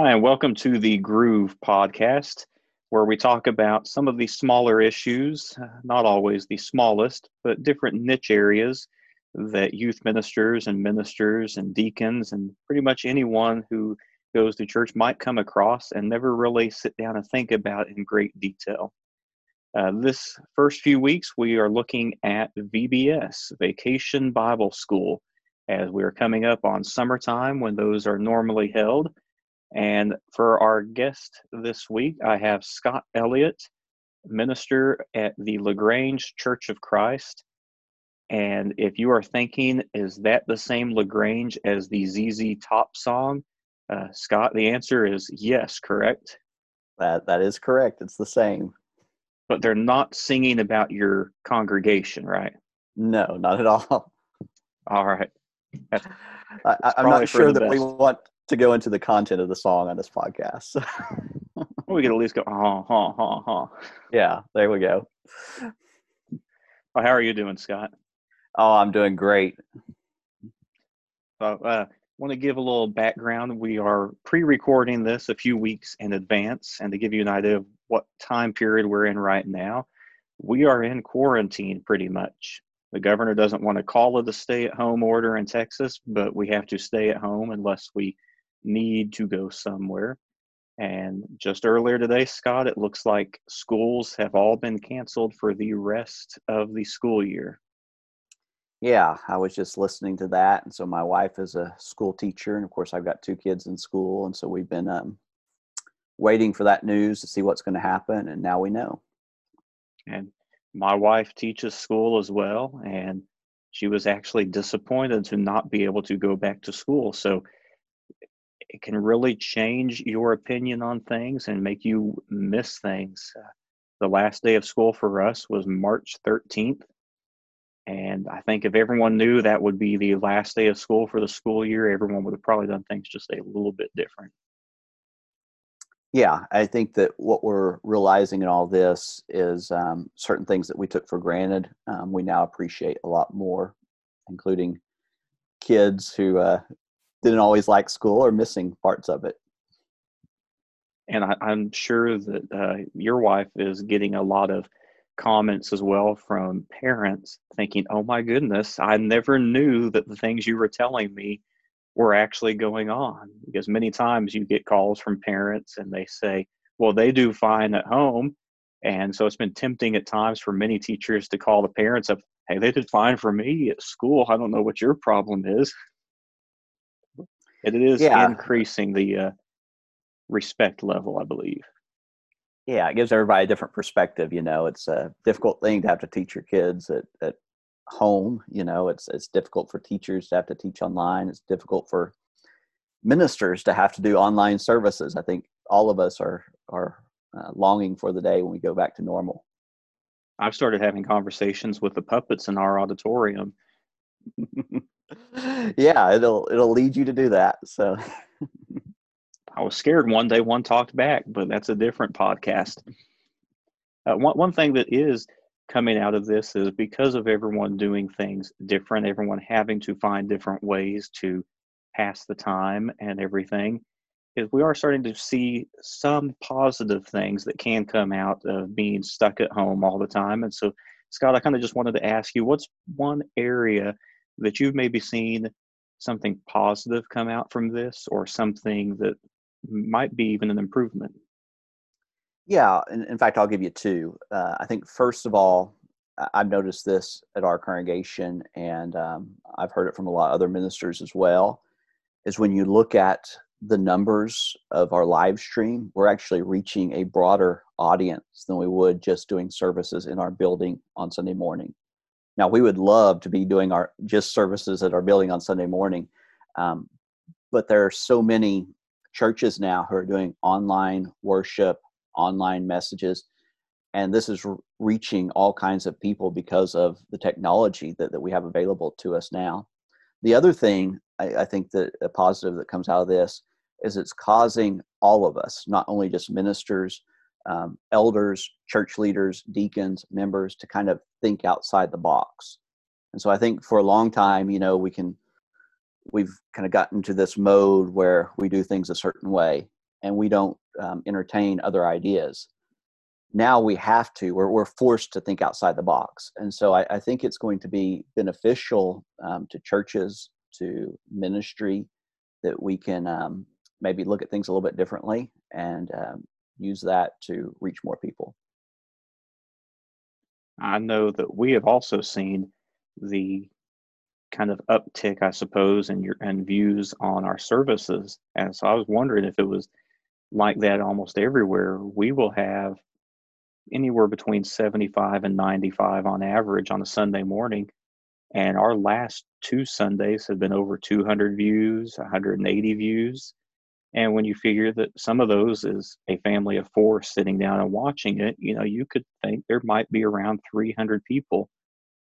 Hi, and welcome to the Groove podcast, where we talk about some of the smaller issues, uh, not always the smallest, but different niche areas that youth ministers and ministers and deacons and pretty much anyone who goes to church might come across and never really sit down and think about in great detail. Uh, this first few weeks, we are looking at VBS, Vacation Bible School, as we are coming up on summertime when those are normally held. And for our guest this week, I have Scott Elliott, minister at the La Grange Church of Christ. And if you are thinking, is that the same La Grange as the ZZ Top song? Uh, Scott, the answer is yes, correct? That that is correct. It's the same. But they're not singing about your congregation, right? No, not at all. All right. I, am not sure that best. we want to go into the content of the song on this podcast. we could at least go, ha, ha, ha, ha. Yeah, there we go. How are you doing, Scott? Oh, I'm doing great. Uh, uh, want to give a little background. We are pre-recording this a few weeks in advance, and to give you an idea of what time period we're in right now, we are in quarantine pretty much. The governor doesn't want to call it a stay-at-home order in Texas, but we have to stay at home unless we need to go somewhere. And just earlier today, Scott, it looks like schools have all been canceled for the rest of the school year. Yeah, I was just listening to that. And so my wife is a school teacher. And of course, I've got two kids in school. And so we've been um, waiting for that news to see what's going to happen. And now we know. And my wife teaches school as well. And she was actually disappointed to not be able to go back to school. So it can really change your opinion on things and make you miss things. Uh, the last day of school for us was March 13th. And I think if everyone knew that would be the last day of school for the school year, everyone would have probably done things just a little bit different. Yeah, I think that what we're realizing in all this is um, certain things that we took for granted, um, we now appreciate a lot more, including kids who uh, didn't always like school or missing parts of it. And I, am sure that uh, your wife is getting a lot of comments as well from parents thinking, oh my goodness, I never knew that the things you were telling me were actually going on. Because many times you get calls from parents and they say, well, they do fine at home. And so it's been tempting at times for many teachers to call the parents up, hey, they did fine for me at school. I don't know what your problem is it is yeah. increasing the uh, respect level, I believe. Yeah, it gives everybody a different perspective. You know, it's a difficult thing to have to teach your kids at, at home. You know, it's it's difficult for teachers to have to teach online. It's difficult for ministers to have to do online services. I think all of us are are uh, longing for the day when we go back to normal. I've started having conversations with the puppets in our auditorium yeah, it'll it'll lead you to do that. So I was scared one day one talked back, but that's a different podcast. Uh, one one thing that is coming out of this is because of everyone doing things different, everyone having to find different ways to pass the time and everything, is we are starting to see some positive things that can come out of being stuck at home all the time. And so, Scott, I kind of just wanted to ask you, what's one area that you've maybe seen something positive come out from this or something that might be even an improvement? Yeah, in, in fact, I'll give you two. Uh, I think, first of all, I've noticed this at our congregation, and um, I've heard it from a lot of other ministers as well, is when you look at the numbers of our live stream, we're actually reaching a broader audience than we would just doing services in our building on Sunday morning. Now we would love to be doing our just services at our building on Sunday morning, um, but there are so many churches now who are doing online worship, online messages, and this is reaching all kinds of people because of the technology that, that we have available to us now. The other thing I, I think that a positive that comes out of this is it's causing all of us, not only just ministers, um, elders, church leaders, deacons, members to kind of think outside the box. And so I think for a long time, you know, we can, we've kind of gotten to this mode where we do things a certain way. and we don't um, entertain other ideas now we have to we're, we're forced to think outside the box and so i, I think it's going to be beneficial um, to churches to ministry that we can um, maybe look at things a little bit differently and um, use that to reach more people i know that we have also seen the kind of uptick i suppose in your and views on our services and so i was wondering if it was like that almost everywhere we will have anywhere between 75 and 95 on average on a Sunday morning. And our last two Sundays have been over 200 views, 180 views. And when you figure that some of those is a family of four sitting down and watching it, you know, you could think there might be around 300 people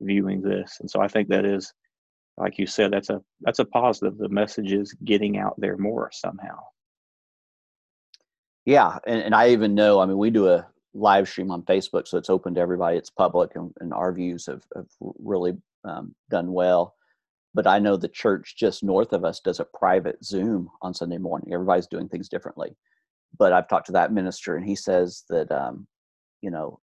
viewing this. And so I think that is, like you said, that's a that's a positive. The message is getting out there more somehow. Yeah, and, and I even know. I mean, we do a live stream on Facebook, so it's open to everybody. It's public, and, and our views have, have really um, done well. But I know the church just north of us does a private Zoom on Sunday morning. Everybody's doing things differently. But I've talked to that minister, and he says that um, you know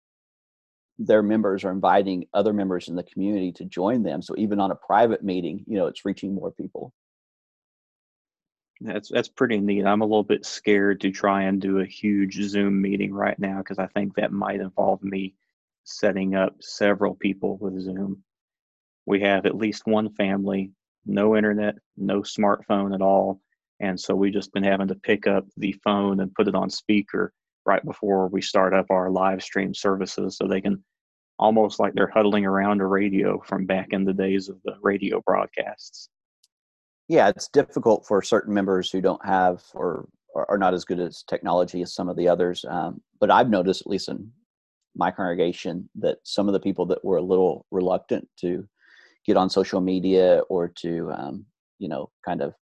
their members are inviting other members in the community to join them. So even on a private meeting, you know, it's reaching more people. That's that's pretty neat. I'm a little bit scared to try and do a huge Zoom meeting right now because I think that might involve me setting up several people with Zoom. We have at least one family, no internet, no smartphone at all, and so we've just been having to pick up the phone and put it on speaker right before we start up our live stream services so they can almost like they're huddling around a radio from back in the days of the radio broadcasts yeah, it's difficult for certain members who don't have or are not as good as technology as some of the others. Um, but I've noticed, at least in my congregation, that some of the people that were a little reluctant to get on social media or to, um, you know, kind of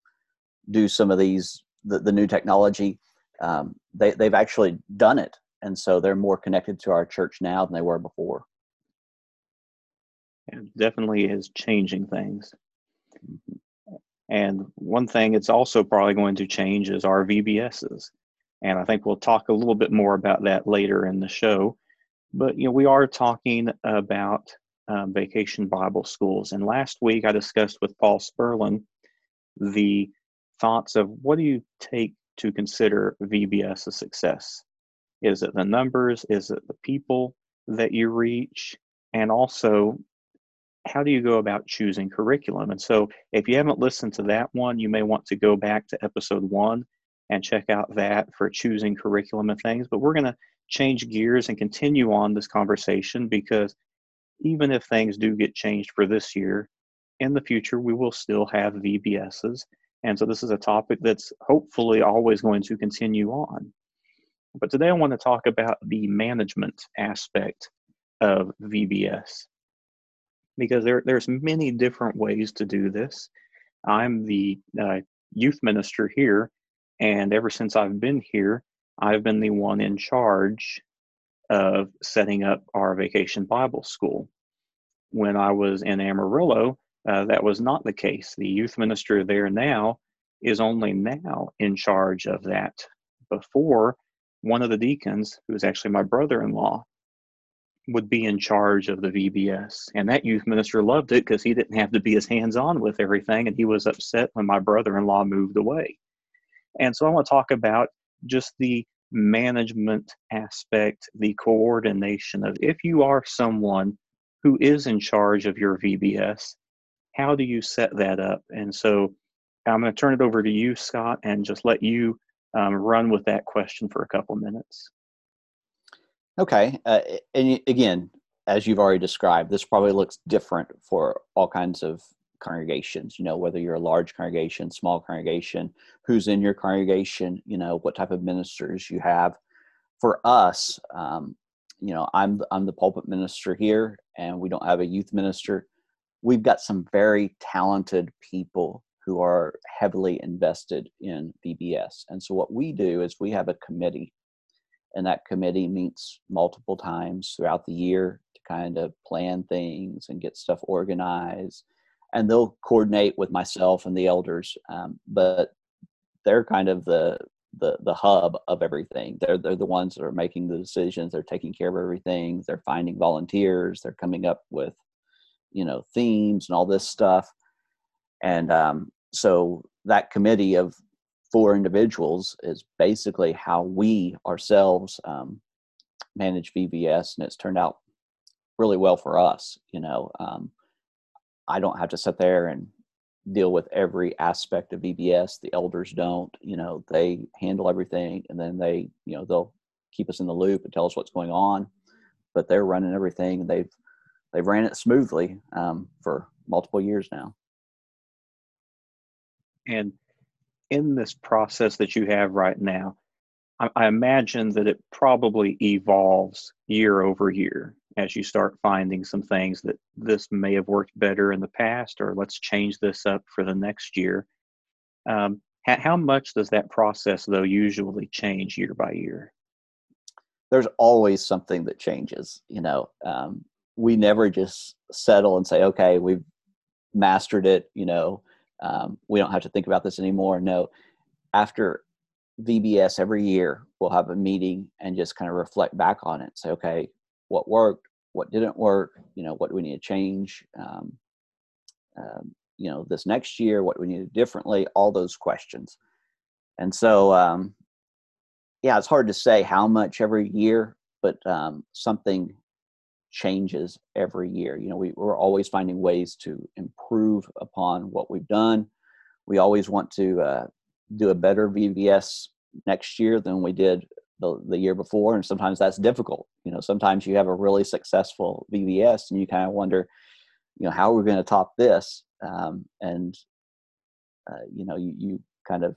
do some of these the, the new technology, um, they they've actually done it, and so they're more connected to our church now than they were before. It definitely is changing things. Mm-hmm. And one thing it's also probably going to change is our VBSs. And I think we'll talk a little bit more about that later in the show. But you know, we are talking about um, vacation Bible schools. And last week I discussed with Paul Spurlin the thoughts of what do you take to consider VBS a success? Is it the numbers? Is it the people that you reach? And also, how do you go about choosing curriculum? And so, if you haven't listened to that one, you may want to go back to episode one and check out that for choosing curriculum and things. But we're going to change gears and continue on this conversation because even if things do get changed for this year, in the future, we will still have VBSs. And so, this is a topic that's hopefully always going to continue on. But today, I want to talk about the management aspect of VBS because there, there's many different ways to do this. I'm the uh, youth minister here, and ever since I've been here, I've been the one in charge of setting up our vacation Bible school. When I was in Amarillo, uh, that was not the case. The youth minister there now is only now in charge of that. Before, one of the deacons, who was actually my brother in law, would be in charge of the VBS. And that youth minister loved it because he didn't have to be as hands on with everything. And he was upset when my brother in law moved away. And so I want to talk about just the management aspect, the coordination of if you are someone who is in charge of your VBS, how do you set that up? And so I'm going to turn it over to you, Scott, and just let you um, run with that question for a couple minutes. Okay. Uh, and again, as you've already described, this probably looks different for all kinds of congregations. You know, whether you're a large congregation, small congregation, who's in your congregation, you know, what type of ministers you have. For us, um, you know, I'm I'm the pulpit minister here, and we don't have a youth minister. We've got some very talented people who are heavily invested in VBS, and so what we do is we have a committee and that committee meets multiple times throughout the year to kind of plan things and get stuff organized and they'll coordinate with myself and the elders um, but they're kind of the the the hub of everything. They're they're the ones that are making the decisions. They're taking care of everything. They're finding volunteers. They're coming up with, you know, themes and all this stuff. And um, so that committee of four individuals is basically how we ourselves um, manage VBS, and it's turned out really well for us. You know, um, I don't have to sit there and deal with every aspect of VBS. The elders don't. You know, they handle everything, and then they, you know, they'll keep us in the loop and tell us what's going on. But they're running everything, and they've they've ran it smoothly um, for multiple years now. And in this process that you have right now, I, imagine that it probably evolves year over year as you start finding some things that this may have worked better in the past, or let's change this up for the next year. Um, how, how much does that process, though, usually change year by year? There's always something that changes. You know, um, we never just settle and say, okay, we've mastered it. You know, um, we don't have to think about this anymore. No, after VBS every year, we'll have a meeting and just kind of reflect back on it. Say, okay, what worked, what didn't work, you know, what do we need to change, um, um, you know, this next year, what do we need to do differently, all those questions. And so, um, yeah, it's hard to say how much every year, but um, something changes every year. You know, we, we're always finding ways to improve upon what we've done. We always want to uh, do a better VBS next year than we did the, the year before and sometimes that's difficult. You know sometimes you have a really successful VBS and you kind of wonder you know how are we going to top this? Um, and uh, you know you, you kind of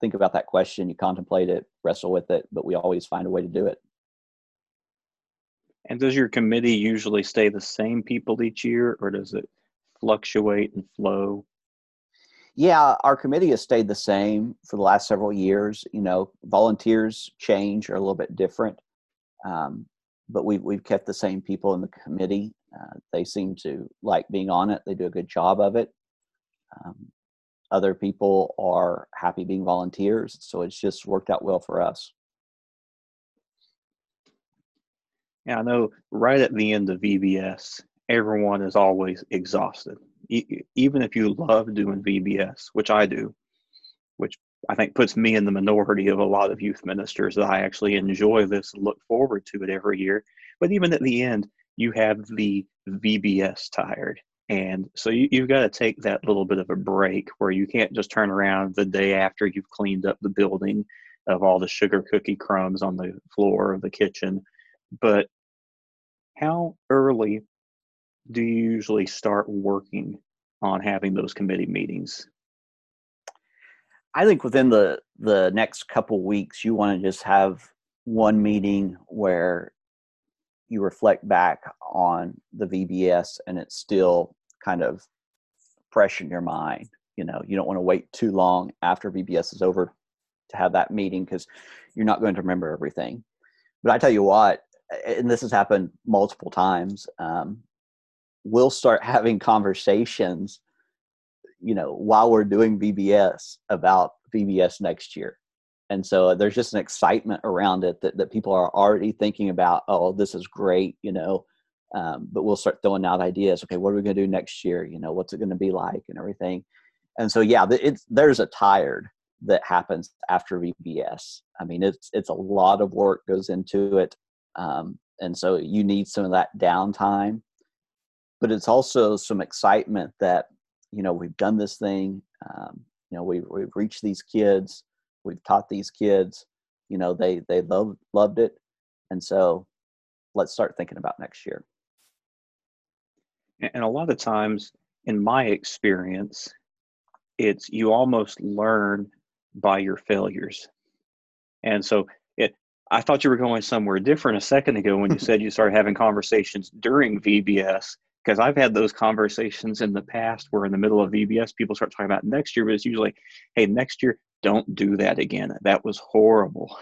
think about that question you contemplate it wrestle with it but we always find a way to do it. And does your committee usually stay the same people each year or does it fluctuate and flow yeah, our committee has stayed the same for the last several years. You know, volunteers change are a little bit different, um, but we've we've kept the same people in the committee. Uh, they seem to like being on it. They do a good job of it. Um, other people are happy being volunteers, so it's just worked out well for us. Yeah, I know. Right at the end of VBS, everyone is always exhausted even if you love doing VBS, which I do, which I think puts me in the minority of a lot of youth ministers that I actually enjoy this and look forward to it every year. But even at the end, you have the VBS tired. And so you, you've got to take that little bit of a break where you can't just turn around the day after you've cleaned up the building of all the sugar cookie crumbs on the floor of the kitchen. But how early do you usually start working on having those committee meetings? I think within the the next couple weeks, you want to just have one meeting where you reflect back on the VBS and it's still kind of fresh in your mind. You know, you don't want to wait too long after VBS is over to have that meeting because you're not going to remember everything. But I tell you what, and this has happened multiple times. Um, we'll start having conversations you know while we're doing VBS about VBS next year. And so there's just an excitement around it that, that people are already thinking about, oh, this is great, you know. Um, but we'll start throwing out ideas. Okay, what are we going to do next year? You know, what's it going to be like and everything. And so, yeah, it's there's a tired that happens after VBS. I mean, it's it's a lot of work goes into it, um, and so you need some of that downtime but it's also some excitement that you know we've done this thing um, you know we've, we've reached these kids we've taught these kids you know they they loved loved it. And so let's start thinking about next year. And a lot of times in my experience it's you almost learn by your failures. And so it i thought you were going somewhere different a second ago when you said you started having conversations during vbs because I've had those conversations in the past where in the middle of VBS people start talking about next year, but it's usually, hey, next year don't do that again. That was horrible.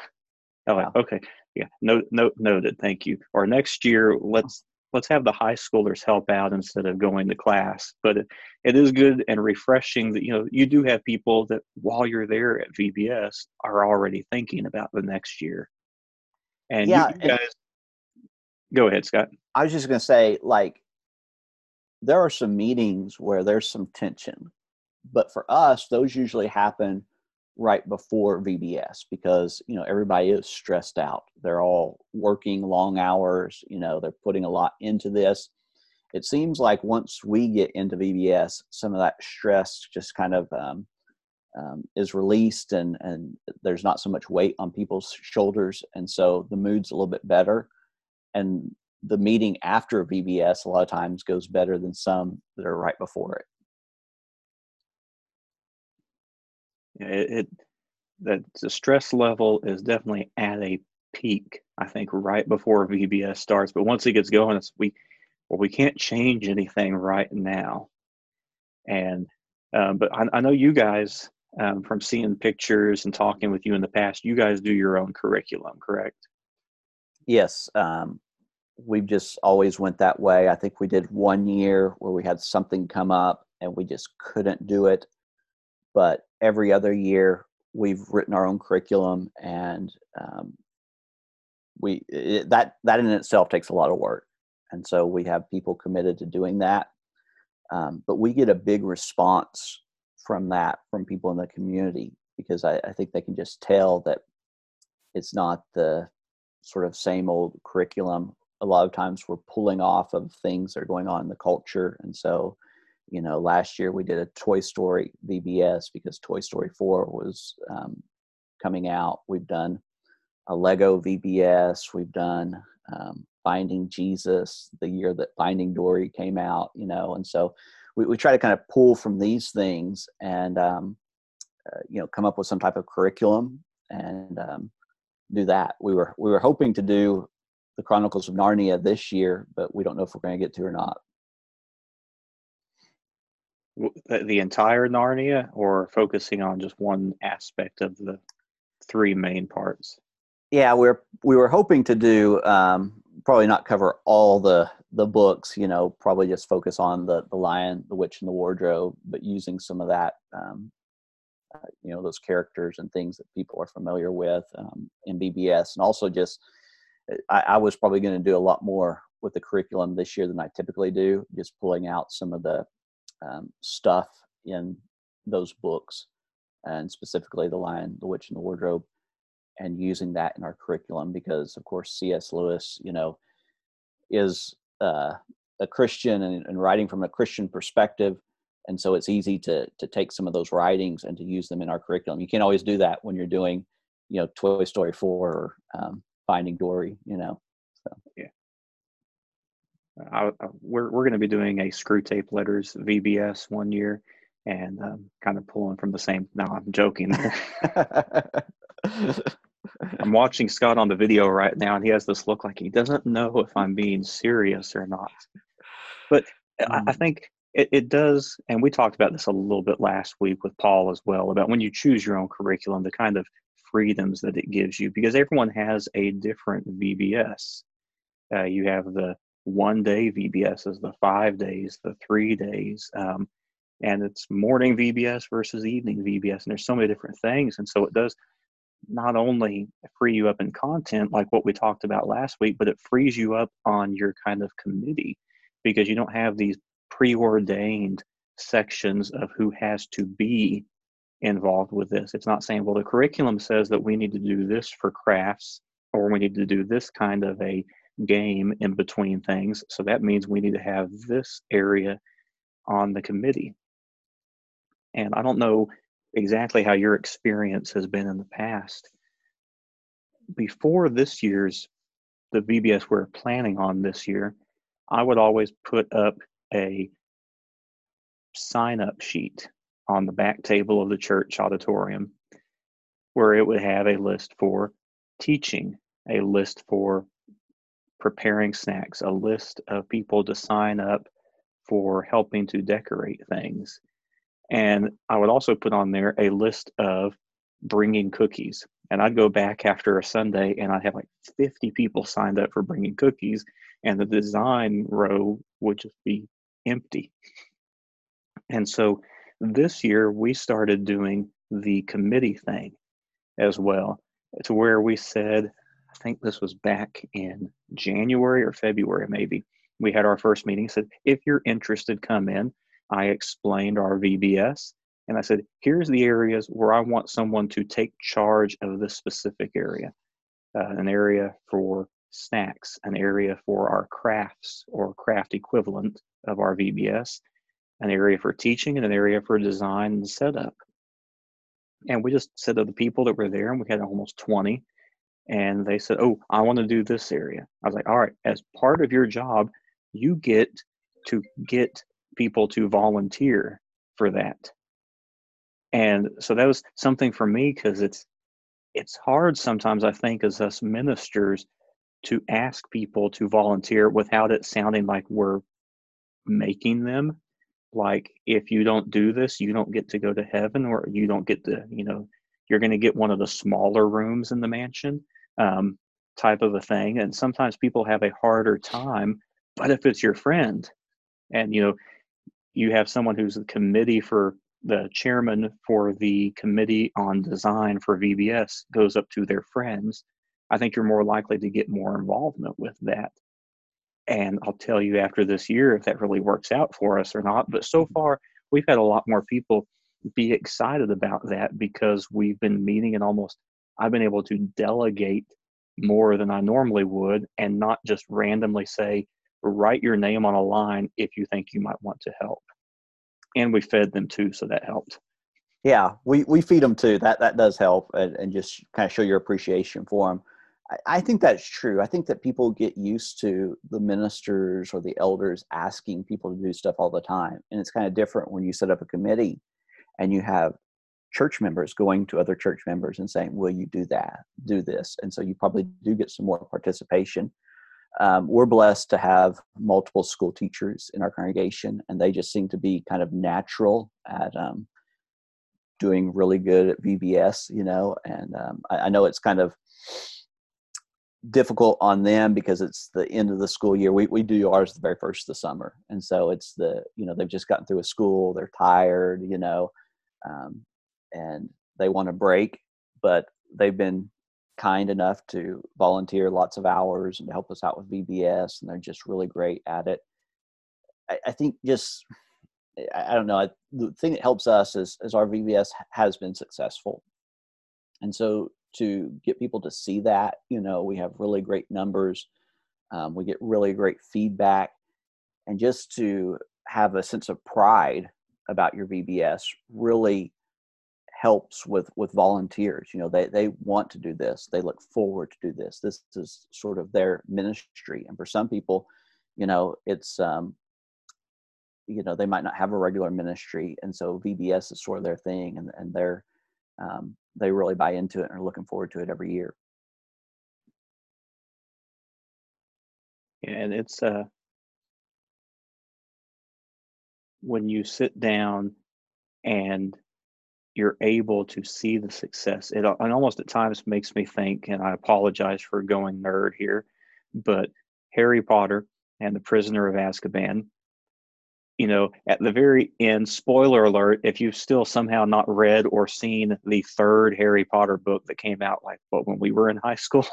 I'm like, okay, yeah, no, no, noted, thank you. Or next year, let's let's have the high schoolers help out instead of going to class. But it, it is good and refreshing that you know you do have people that while you're there at VBS are already thinking about the next year. And yeah, you, guys, and go ahead, Scott. I was just going to say, like, there are some meetings where there's some tension, but for us, those usually happen right before VBS because you know everybody is stressed out. They're all working long hours. You know they're putting a lot into this. It seems like once we get into VBS, some of that stress just kind of um, um, is released, and and there's not so much weight on people's shoulders, and so the mood's a little bit better. And the meeting after VBS a lot of times goes better than some that are right before it. it, it that the stress level is definitely at a peak. I think right before VBS starts, but once it gets going, it's we well we can't change anything right now. And um, but I, I, know you guys um, from seeing pictures and talking with you in the past, you guys do your own curriculum, correct? Yes, um, we've just always went that way. I think we did one year where we had something come up and we just couldn't do it. But every other year we've written our own curriculum and um, we it, that that in itself takes a lot of work. And so we have people committed to doing that. Um, but we get a big response from that from people in the community because I, I think they can just tell that it's not the sort of same old curriculum a lot of times we're pulling off of things that are going on in the culture and so you know last year we did a toy story vbs because toy story 4 was um, coming out. We've done a lego vbs we've done um, finding jesus the year that finding dory came out you know and so we, we try to kind of pull from these things and um, uh, you know come up with some type of curriculum and um, do that. We were we were hoping to do the chronicles of narnia this year but we don't know if we're going to get to or not the entire Narnia or focusing on just one aspect of the three main parts? Yeah, we're we were hoping to do um, probably not cover all the the books. You know, probably just focus on the the Lion, the Witch, and the Wardrobe, but using some of that. Um, uh, you know those characters and things that people are familiar with um, in VBS, and also just I, I was probably going to do a lot more with the curriculum this year than I typically do, just pulling out some of the um, stuff in those books, and specifically The Lion, the Witch, and the Wardrobe, and using that in our curriculum because, of course, C.S. Lewis, you know, is uh, a Christian and, and writing from a Christian perspective, and so it's easy to to take some of those writings and to use them in our curriculum. You can't always do that when you're doing, you know, Toy Story four or um, Finding Dory, you know. So yeah. I, I, we're we're going to be doing a Screwtape Letters VBS one year, and um, kind of pulling from the same. No, I'm joking. I'm watching Scott on the video right now, and he has this look like he doesn't know if I'm being serious or not. But mm. I, I mm. think it, it does, and we talked about this a little bit last week with Paul as well about when you choose your own curriculum, the kind of freedoms that it gives you, because everyone has a different VBS. Uh, you have the one day VBS the five days, the three days, um, and it's morning VBS versus evening VBS, and there's so many different things, and so it does not only free you up in content like what we talked about last week, but it frees you up on your kind of committee because you don't have these preordained sections of who has to be involved with this. It's not saying, well, the curriculum says that we need to do this for crafts or we need to do this kind of a game in between things. So that means we need to have this area on the committee. And I don't know exactly how your experience has been in the past. Before this year's, the VBS we're planning on this year, I would always put up a sign up sheet on the back table of the church auditorium where it would have a list for teaching, a list for preparing snacks, a list of people to sign up for helping to decorate things. And I would also put on there a list of bringing cookies. And I'd go back after a Sunday and I'd have like 50 people signed up for bringing cookies, and the design row would just be empty. And so this year we started doing the committee thing as well, to where we said, I think this was back in January or February, maybe. We had our first meeting, said, if you're interested, come in. I explained our VBS and I said, here's the areas where I want someone to take charge of this specific area uh, an area for snacks, an area for our crafts or craft equivalent of our VBS, an area for teaching, and an area for design and setup. And we just said to the people that were there, and we had almost 20, and they said, Oh, I want to do this area. I was like, All right, as part of your job, you get to get people to volunteer for that. And so that was something for me because it's it's hard sometimes I think as us ministers to ask people to volunteer without it sounding like we're making them like if you don't do this you don't get to go to heaven or you don't get to you know you're going to get one of the smaller rooms in the mansion um, type of a thing and sometimes people have a harder time but if it's your friend and you know you have someone who's the committee for the chairman for the committee on design for VBS goes up to their friends, I think you're more likely to get more involvement with that. And I'll tell you after this year if that really works out for us or not. But so mm-hmm. far, we've had a lot more people be excited about that because we've been meeting and almost I've been able to delegate more than I normally would and not just randomly say, write your name on a line if you think you might want to help and we fed them too, so that helped. Yeah, we, we feed them too. That that does help, and, and just kind of show your appreciation for them. I, think that's true. I think that people get used to the ministers or the elders asking people to do stuff all the time, and it's kind of different when you set up a committee and you have church members going to other church members and saying, "Will you do that? Do this?" And so you probably do get some more participation um, we're blessed to have multiple school teachers in our congregation, and they just seem to be kind of natural at um, doing really good at VBS, you know. And um, I, I, know it's kind of difficult on them because it's the end of the school year. We we do ours the very first of the summer, and so it's the you know they've just gotten through a school, they're tired, you know, um, and they want a break, but they've been kind enough to volunteer lots of hours and to help us out with VBS, and they're just really great at it. I, I think just I, don't know. I, the thing that helps us is, is our VBS has been successful, and so to get people to see that, you know, we have really great numbers. Um, we get really great feedback, and just to have a sense of pride about your VBS really helps with with volunteers you know they they want to do this they look forward to do this this is sort of their ministry and for some people you know it's um you know they might not have a regular ministry and so vbs is sort of their thing and and they're um, they really buy into it and are looking forward to it every year and it's uh when you sit down and you're able to see the success. It, it almost at times makes me think, and I apologize for going nerd here, but Harry Potter and the Prisoner of Azkaban, you know, at the very end, spoiler alert, if you've still somehow not read or seen the third Harry Potter book that came out like what when we were in high school,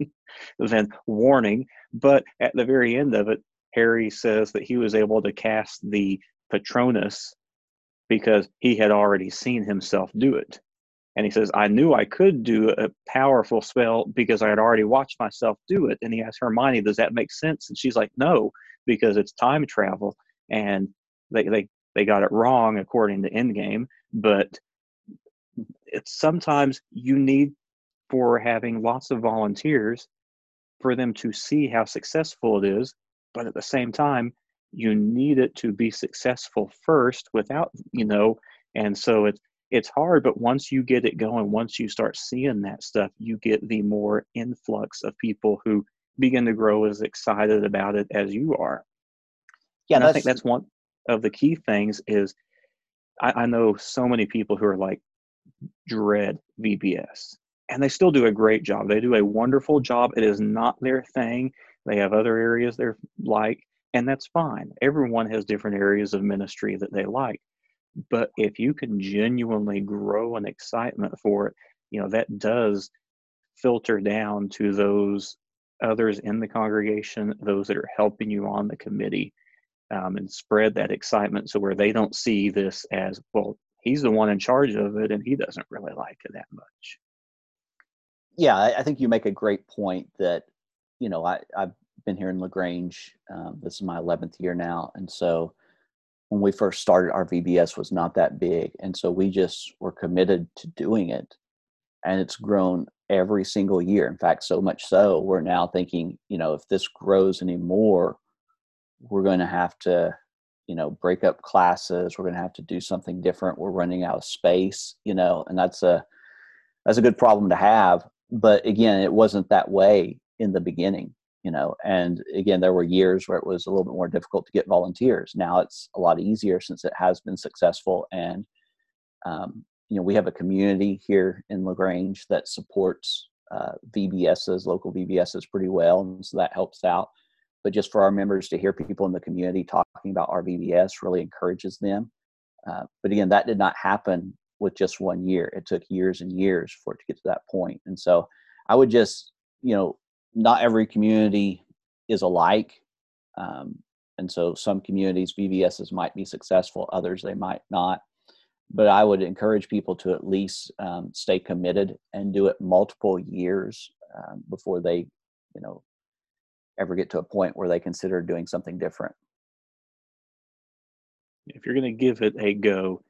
then warning. But at the very end of it, Harry says that he was able to cast the Patronus because he had already seen himself do it. And he says, I knew I could do a powerful spell because I had already watched myself do it. And he asks Hermione, Does that make sense? And she's like, No, because it's time travel. And they, they, they got it wrong according to Endgame. But it's sometimes you need for having lots of volunteers for them to see how successful it is. But at the same time, you need it to be successful first without you know and so it's it's hard but once you get it going once you start seeing that stuff you get the more influx of people who begin to grow as excited about it as you are yeah i think that's one of the key things is I, I know so many people who are like dread vbs and they still do a great job. They do a wonderful job. It is not their thing. They have other areas they're like, and that's fine. Everyone has different areas of ministry that they like. But if you can genuinely grow an excitement for it, you know, that does filter down to those others in the congregation, those that are helping you on the committee, um, and spread that excitement so where they don't see this as, well, he's the one in charge of it and he doesn't really like it that much. Yeah, I, think you make a great point that, you know, I, I've been here in La Grange. Um, this is my 11th year now. And so when we first started, our VBS was not that big. And so we just were committed to doing it. And it's grown every single year. In fact, so much so, we're now thinking, you know, if this grows anymore, we're going to have to, you know, break up classes. We're going to have to do something different. We're running out of space, you know, and that's a that's a good problem to have. But again, it wasn't that way in the beginning, you know. And again, there were years where it was a little bit more difficult to get volunteers. Now it's a lot easier since it has been successful and um, you know we have a community here in La Grange that supports uh, VBSs, local VBSs, pretty well, and so that helps out. But just for our members to hear people in the community talking about our VBS really encourages them. Uh, but again, that did not happen with just one year. It took years and years for it to get to that point. And so I would just, you know, not every community is alike. Um, and so some communities VBSs might be successful, others they might not but I would encourage people to at least um, stay committed and do it multiple years um, before they, you know, ever get to a point where they consider doing something different. If you're going to give it a go,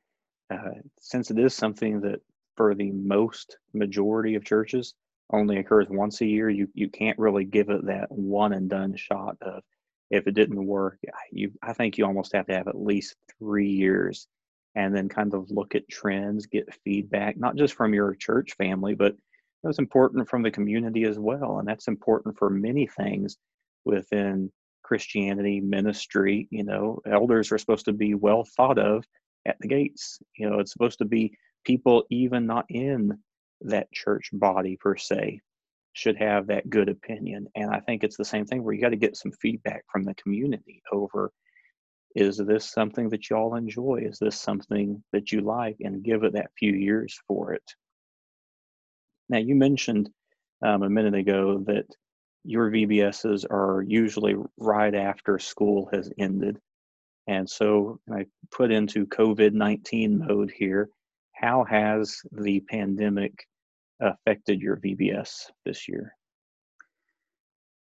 uh, since it is something that for the most majority of churches only occurs once a year, you you can't really give it that one and done shot of if it didn't work. You I think you almost have to have at least three years and then kind of look at trends, get feedback, not just from your church family, but it's important from the community as well. And that's important for many things within Christianity, ministry. You know, elders are supposed to be well thought of at the gates. You know, it's supposed to be people even not in that church body per se should have that good opinion. And I think it's the same thing where you got to get some feedback from the community over is this something that you all enjoy? Is this something that you like? And give it that few years for it. Now, you mentioned um, a minute ago that your VBSs are usually right after school has ended. And so I put into COVID 19 mode here. How has the pandemic affected your VBS this year?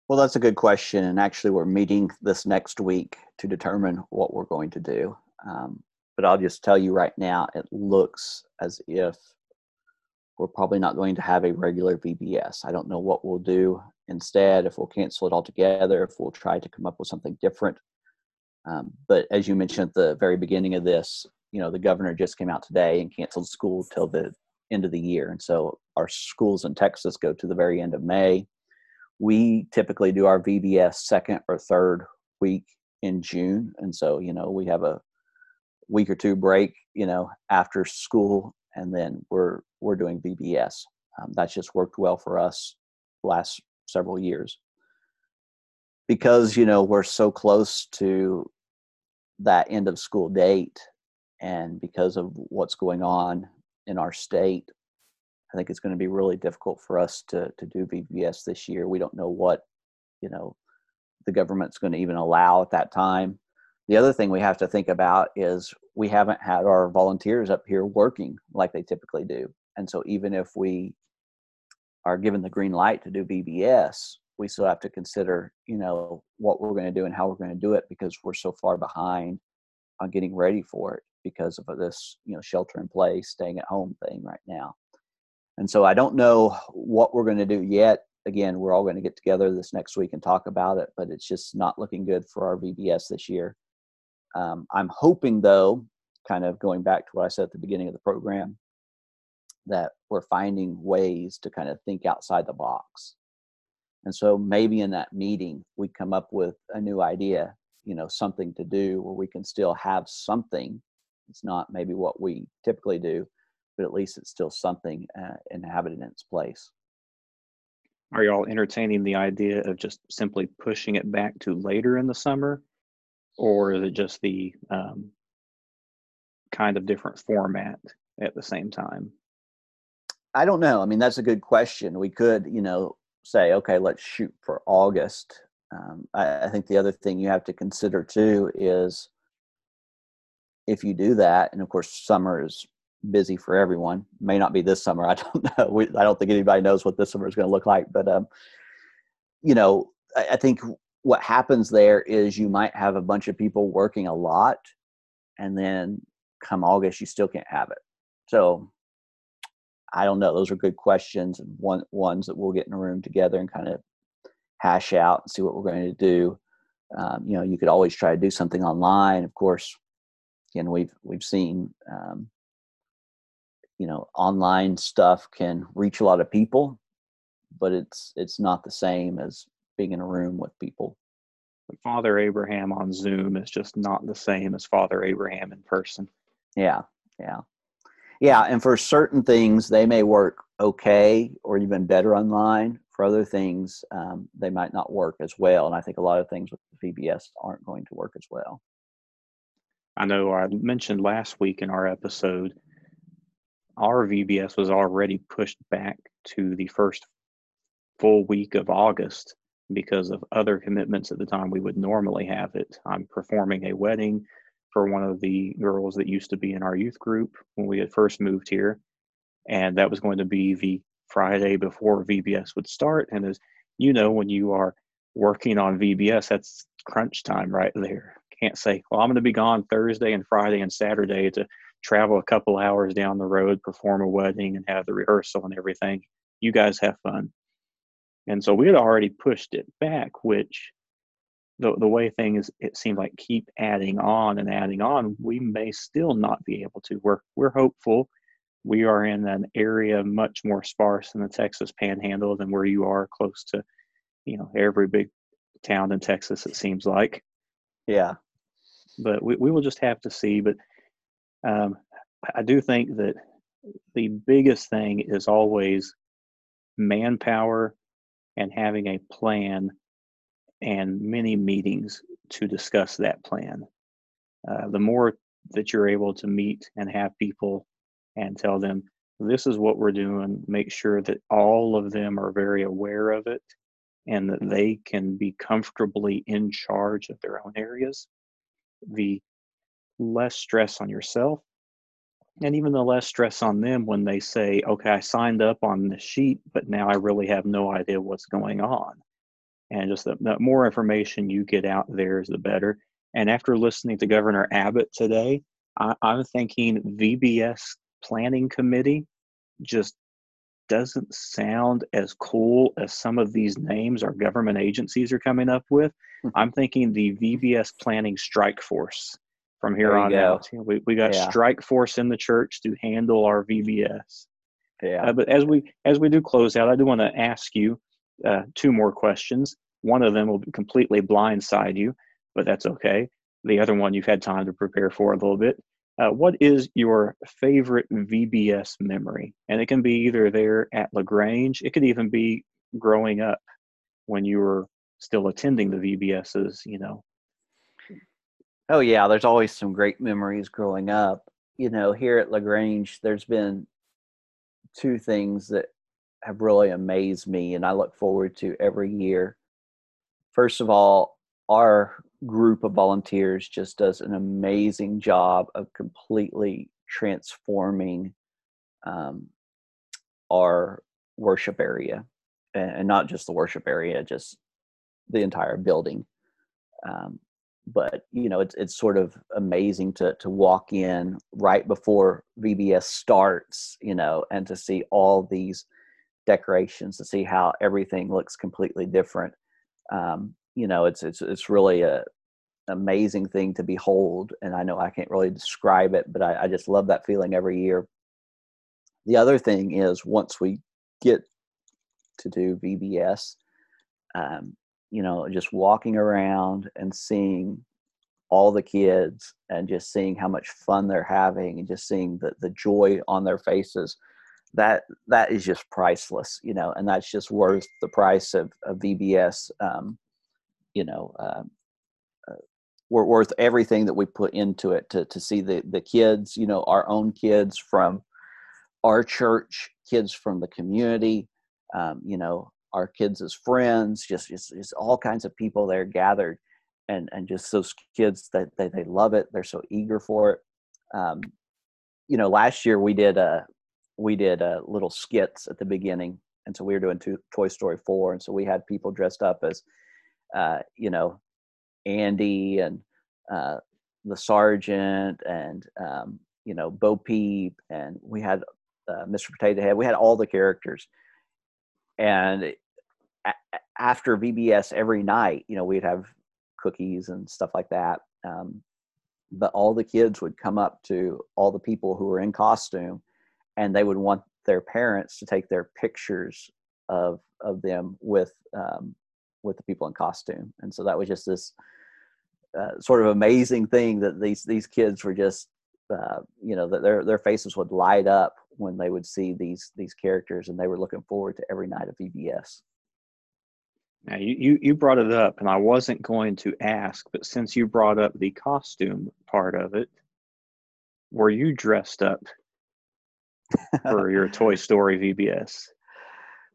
Well, that's a good question. And actually, we're meeting this next week to determine what we're going to do. Um, but I'll just tell you right now, it looks as if we're probably not going to have a regular VBS. I don't know what we'll do instead, if we'll cancel it altogether, if we'll try to come up with something different. Um, but as you mentioned at the very beginning of this, you know, the governor just came out today and canceled school till the end of the year. And so our schools in Texas go to the very end of May we typically do our VBS second or third week in June. And so, you know, we have a week or two break, you know, after school, and then we're we're doing VBS. Um, that's just worked well for us last several years because you know we're so close to that end of school date and because of what's going on in our state I think it's going to be really difficult for us to to do VBS this year. We don't know what you know the government's going to even allow at that time. The other thing we have to think about is we haven't had our volunteers up here working like they typically do, and so even if we are given the green light to do VBS, we still have to consider you know what we're going to do and how we're going to do it because we're so far behind on getting ready for it because of this you know shelter in place, staying at home thing right now. And so I don't know what we're going to do yet. Again, we're all going to get together this next week and talk about it, but it's just not looking good for our VBS this year. Um, I'm hoping, though, kind of going back to what I said at the beginning of the program, that we're finding ways to kind of think outside the box. And so maybe in that meeting, we come up with a new idea, you know, something to do where we can still have something. It's not maybe what we typically do, but at least it's still something uh, inhabited in its place. Are y'all entertaining the idea of just simply pushing it back to later in the summer, or is it just the um, kind of different format at the same time? I don't know. I mean, that's a good question. We could, you know, say, okay, let's shoot for August. Um, I, I think the other thing you have to consider too is if you do that, and of course, summer is busy for everyone. May not be this summer. I don't know. We, I don't think anybody knows what this summer is going to look like. But um, you know, I, I, think what happens there is you might have a bunch of people working a lot, and then come August, you still can't have it. So I don't know. Those are good questions and one ones that we'll get in a room together and kind of hash out and see what we're going to do. Um, you know, you could always try to do something online. Of course, again, we've we've seen um, you know online stuff can reach a lot of people, but it's it's not the same as being in a room with people. Father Abraham on Zoom is just not the same as Father Abraham in person. Yeah, yeah yeah and for certain things they may work okay or even better online for other things um, they might not work as well and i think a lot of things with vbs aren't going to work as well i know i mentioned last week in our episode our vbs was already pushed back to the first full week of august because of other commitments at the time we would normally have it i'm performing a wedding for one of the girls that used to be in our youth group when we had first moved here. And that was going to be the Friday before VBS would start. And as you know, when you are working on VBS, that's crunch time right there. Can't say, well, I'm going to be gone Thursday and Friday and Saturday to travel a couple hours down the road, perform a wedding, and have the rehearsal and everything. You guys have fun. And so we had already pushed it back, which the, the way things it seems like keep adding on and adding on, we may still not be able to. We're we're hopeful. We are in an area much more sparse in the Texas Panhandle than where you are, close to, you know, every big town in Texas. It seems like. Yeah. But we we will just have to see. But um, I do think that the biggest thing is always manpower and having a plan and many meetings to discuss that plan. Uh, the more that you're able to meet and have people and tell them, this is what we're doing, make sure that all of them are very aware of it and that they can be comfortably in charge of their own areas, the less stress on yourself and even the less stress on them when they say, okay, I signed up on the sheet, but now I really have no idea what's going on and just the, the more information you get out there is the better. And after listening to Governor Abbott today, I, I'm thinking VBS Planning Committee just doesn't sound as cool as some of these names our government agencies are coming up with. Hmm. I'm thinking the VBS Planning Strike Force from here on go. out. We, we got yeah. Strike Force in the church to handle our VBS. Yeah. Uh, but as we as we do close out, I do want to ask you uh, two more questions. One of them will completely blindside you, but that's okay. The other one you've had time to prepare for a little bit. Uh, what is your favorite VBS memory? And it can be either there at La Grange, it could even be growing up when you were still attending the VBSs, you know. Oh, yeah, there's always some great memories growing up. You know, here at La Grange, there's been two things that have really amazed me and I look forward to every year. First of all, our group of volunteers just does an amazing job of completely transforming um, our worship area and, not just the worship area, just the entire building. Um, but you know, it's it's sort of amazing to to walk in right before VBS starts, you know, and to see all these decorations to see how everything looks completely different. Um, you know, it's it's it's really a amazing thing to behold, and I know I can't really describe it, but I, I just love that feeling every year. The other thing is once we get to do VBS, um, you know, just walking around and seeing all the kids and just seeing how much fun they're having and just seeing the, the joy on their faces that that is just priceless you know and that's just worth the price of, of vbs um, you know uh, uh, we're worth everything that we put into it to, to see the, the kids you know our own kids from our church kids from the community um, you know our kids as friends just, just just all kinds of people there gathered and and just those kids that they, they love it they're so eager for it. Um, you know last year we did a we did a little skits at the beginning and so we were doing two, toy story 4 and so we had people dressed up as uh, you know andy and uh, the sergeant and um, you know bo peep and we had uh, mr potato head. We had all the characters and after vbs every night you know we'd have cookies and stuff like that. Um, but all the kids would come up to all the people who were in costume and they would want their parents to take their pictures of of them with um, with the people in costume and so that was just this uh, sort of amazing thing that these these kids were just uh, you know that their their faces would light up when they would see these these characters and they were looking forward to every night of VBS. Now you, you, you brought it up, and I wasn't going to ask, but since you brought up the costume part of it, were you dressed up for your Toy Story VBS?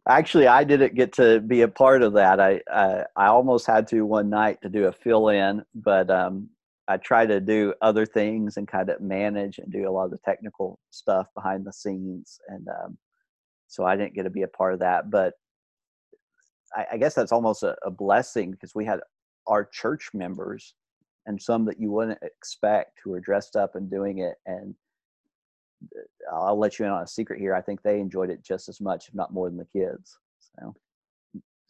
Actually, I didn't get to be a part of that. I I, I almost had to one night to do a fill in, but um, I try to do other things and kind of manage and do a lot of the technical stuff behind the scenes, and um, so I didn't get to be a part of that. But I, I guess that's almost a, a blessing because we had our church members and some that you wouldn't expect who are dressed up and doing it and uh, I'll let you in on a secret here. I think they enjoyed it just as much, if not more, than the kids. So,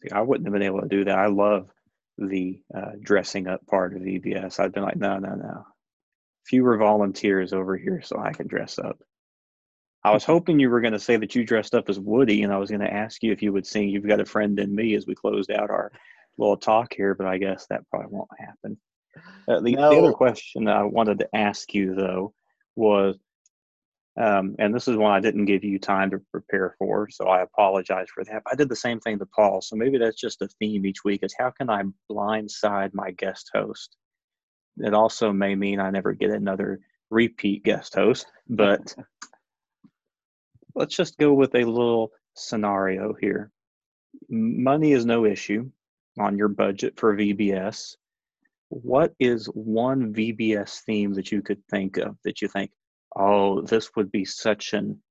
See, I wouldn't have been able to do that. I love the uh, dressing up part of VBS. I've been like, no, no, no. Fewer volunteers over here so I can dress up. I was hoping you were going to say that you dressed up as Woody, and I was going to ask you if you would sing "You've Got a Friend in Me" as we closed out our little talk here, but I guess that probably won't happen. Uh, the, no. the, other question I wanted to ask you though was, um, and this is one I didn't give you time to prepare for, so I apologize for that. I did the same thing to Paul, so maybe that's just a theme each week: is how can I blindside my guest host? It also may mean I never get another repeat guest host, but let's just go with a little scenario here. Money is no issue on your budget for VBS. What is one VBS theme that you could think of that you think, oh, this would be such an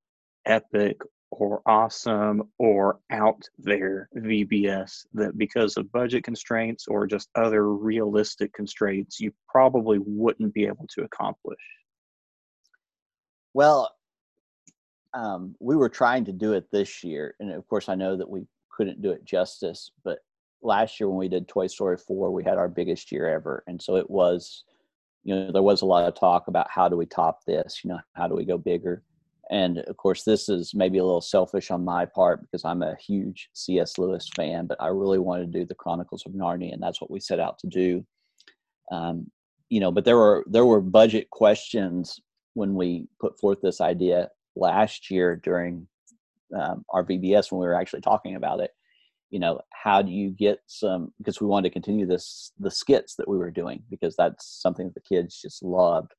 epic or awesome or out there VBS that because of budget constraints or just other realistic constraints, you probably wouldn't be able to accomplish? Well, um, we were trying to do it this year, and of course, I know that we couldn't do it justice. But last year, when we did Toy Story four, we had our biggest year ever, and so it was, you know, there was a lot of talk about how do we top this? You know, how do we go bigger? And of course, this is maybe a little selfish on my part because I'm a huge C.S. Lewis fan, but I really wanted to do the Chronicles of Narnia, and that's what we set out to do. Um, you know, but there were there were budget questions when we put forth this idea last year during um, our VBS when we were actually talking about it. You know, how do you get some? Because we wanted to continue this the skits that we were doing because that's something that the kids just loved.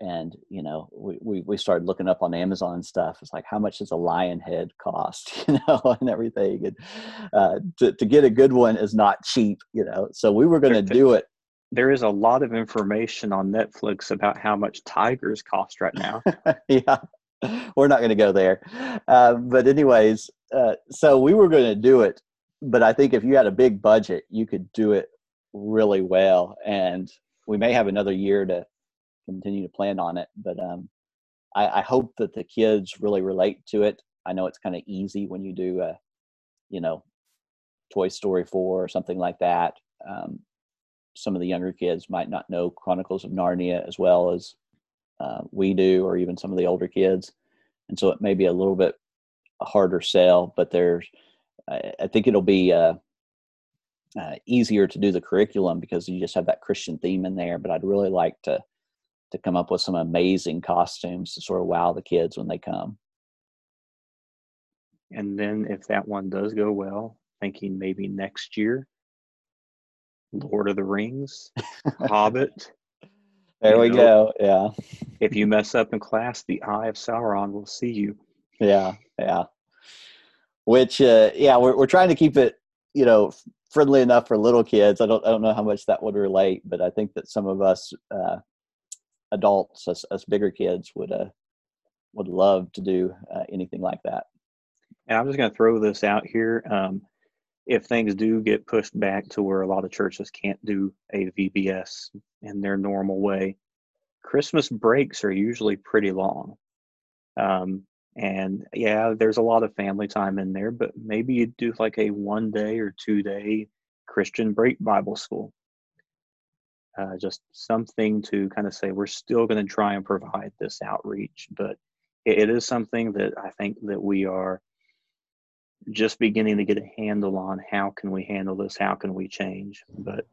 And you know, we, we we started looking up on Amazon stuff. It's like how much does a lion head cost, you know, and everything. And uh, to to get a good one is not cheap, you know. So we were going to do it there is a lot of information on Netflix about how much tigers cost right now. yeah. we're not going to go there. Uh, but anyways, uh, so we were going to do it, but I think if you had a big budget, you could do it really well. And we may have another year to continue to plan on it. But um, I, I, hope that the kids really relate to it. I know it's kind of easy when you do, a, you know, Toy Story 4 or something like that. Um, some of the younger kids might not know Chronicles of Narnia as well as uh, we do, or even some of the older kids. And so it may be a little bit a harder sell, but there's, I, I think it'll be, uh, uh, easier to do the curriculum because you just have that Christian theme in there. But I'd really like to to come up with some amazing costumes to sort of wow the kids when they come. And then if that one does go well, thinking maybe next year, Lord of the Rings, Hobbit. There we know, go. Yeah. If you mess up in class, the Eye of Sauron will see you. Yeah, yeah. Which, uh, yeah, we're we're trying to keep it, you know, friendly enough for little kids. I don't I don't know how much that would relate, but I think that some of us uh, adults, us, us bigger kids, would uh would love to do uh, anything like that. And I'm just going to throw this out here. Um, if things do get pushed back to where a lot of churches can't do a VBS in their normal way, Christmas breaks are usually pretty long. Um, and yeah, there's a lot of family time in there, but maybe you do like a one day or two day Christian break Bible school. Uh, just something to kind of say we're still going to try and provide this outreach, but it, it is something that I think that we are just beginning to get a handle on how can we handle this how can we change but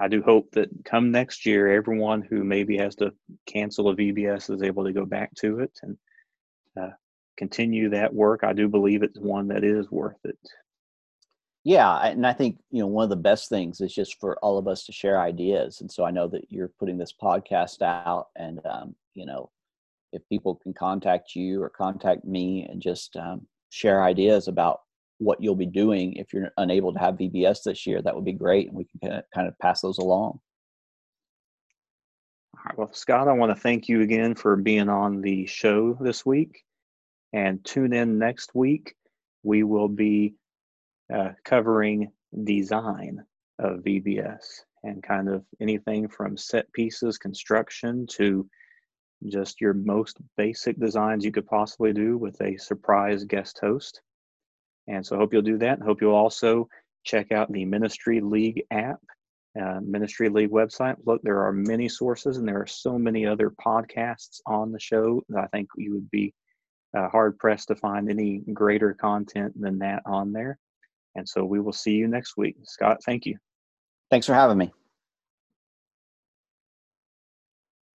i do hope that come next year everyone who maybe has to cancel a vbs is able to go back to it and uh, continue that work. I do believe it's one that is worth it. Yeah and i think you know one of the best things is just for all of us to share ideas. And so i know that you're putting this podcast out and um, you know if people can contact you or contact me and just um, share ideas about what you'll be doing if you're unable to have VBS this year, that would be great, and we can kind of pass those along. Well, Scott, I want to thank you again for being on the show this week. And tune in next week. We will be uh, covering design of VBS and kind of anything from set pieces, construction to just your most basic designs you could possibly do with a surprise guest host. And so I hope you'll do that. Hope you'll also check out the Ministry League app, uh, Ministry League website. Look, there are many sources and there are so many other podcasts on the show that I think you would be uh, hard pressed to find any greater content than that on there. And so we will see you next week. Scott, thank you. Thanks for having me.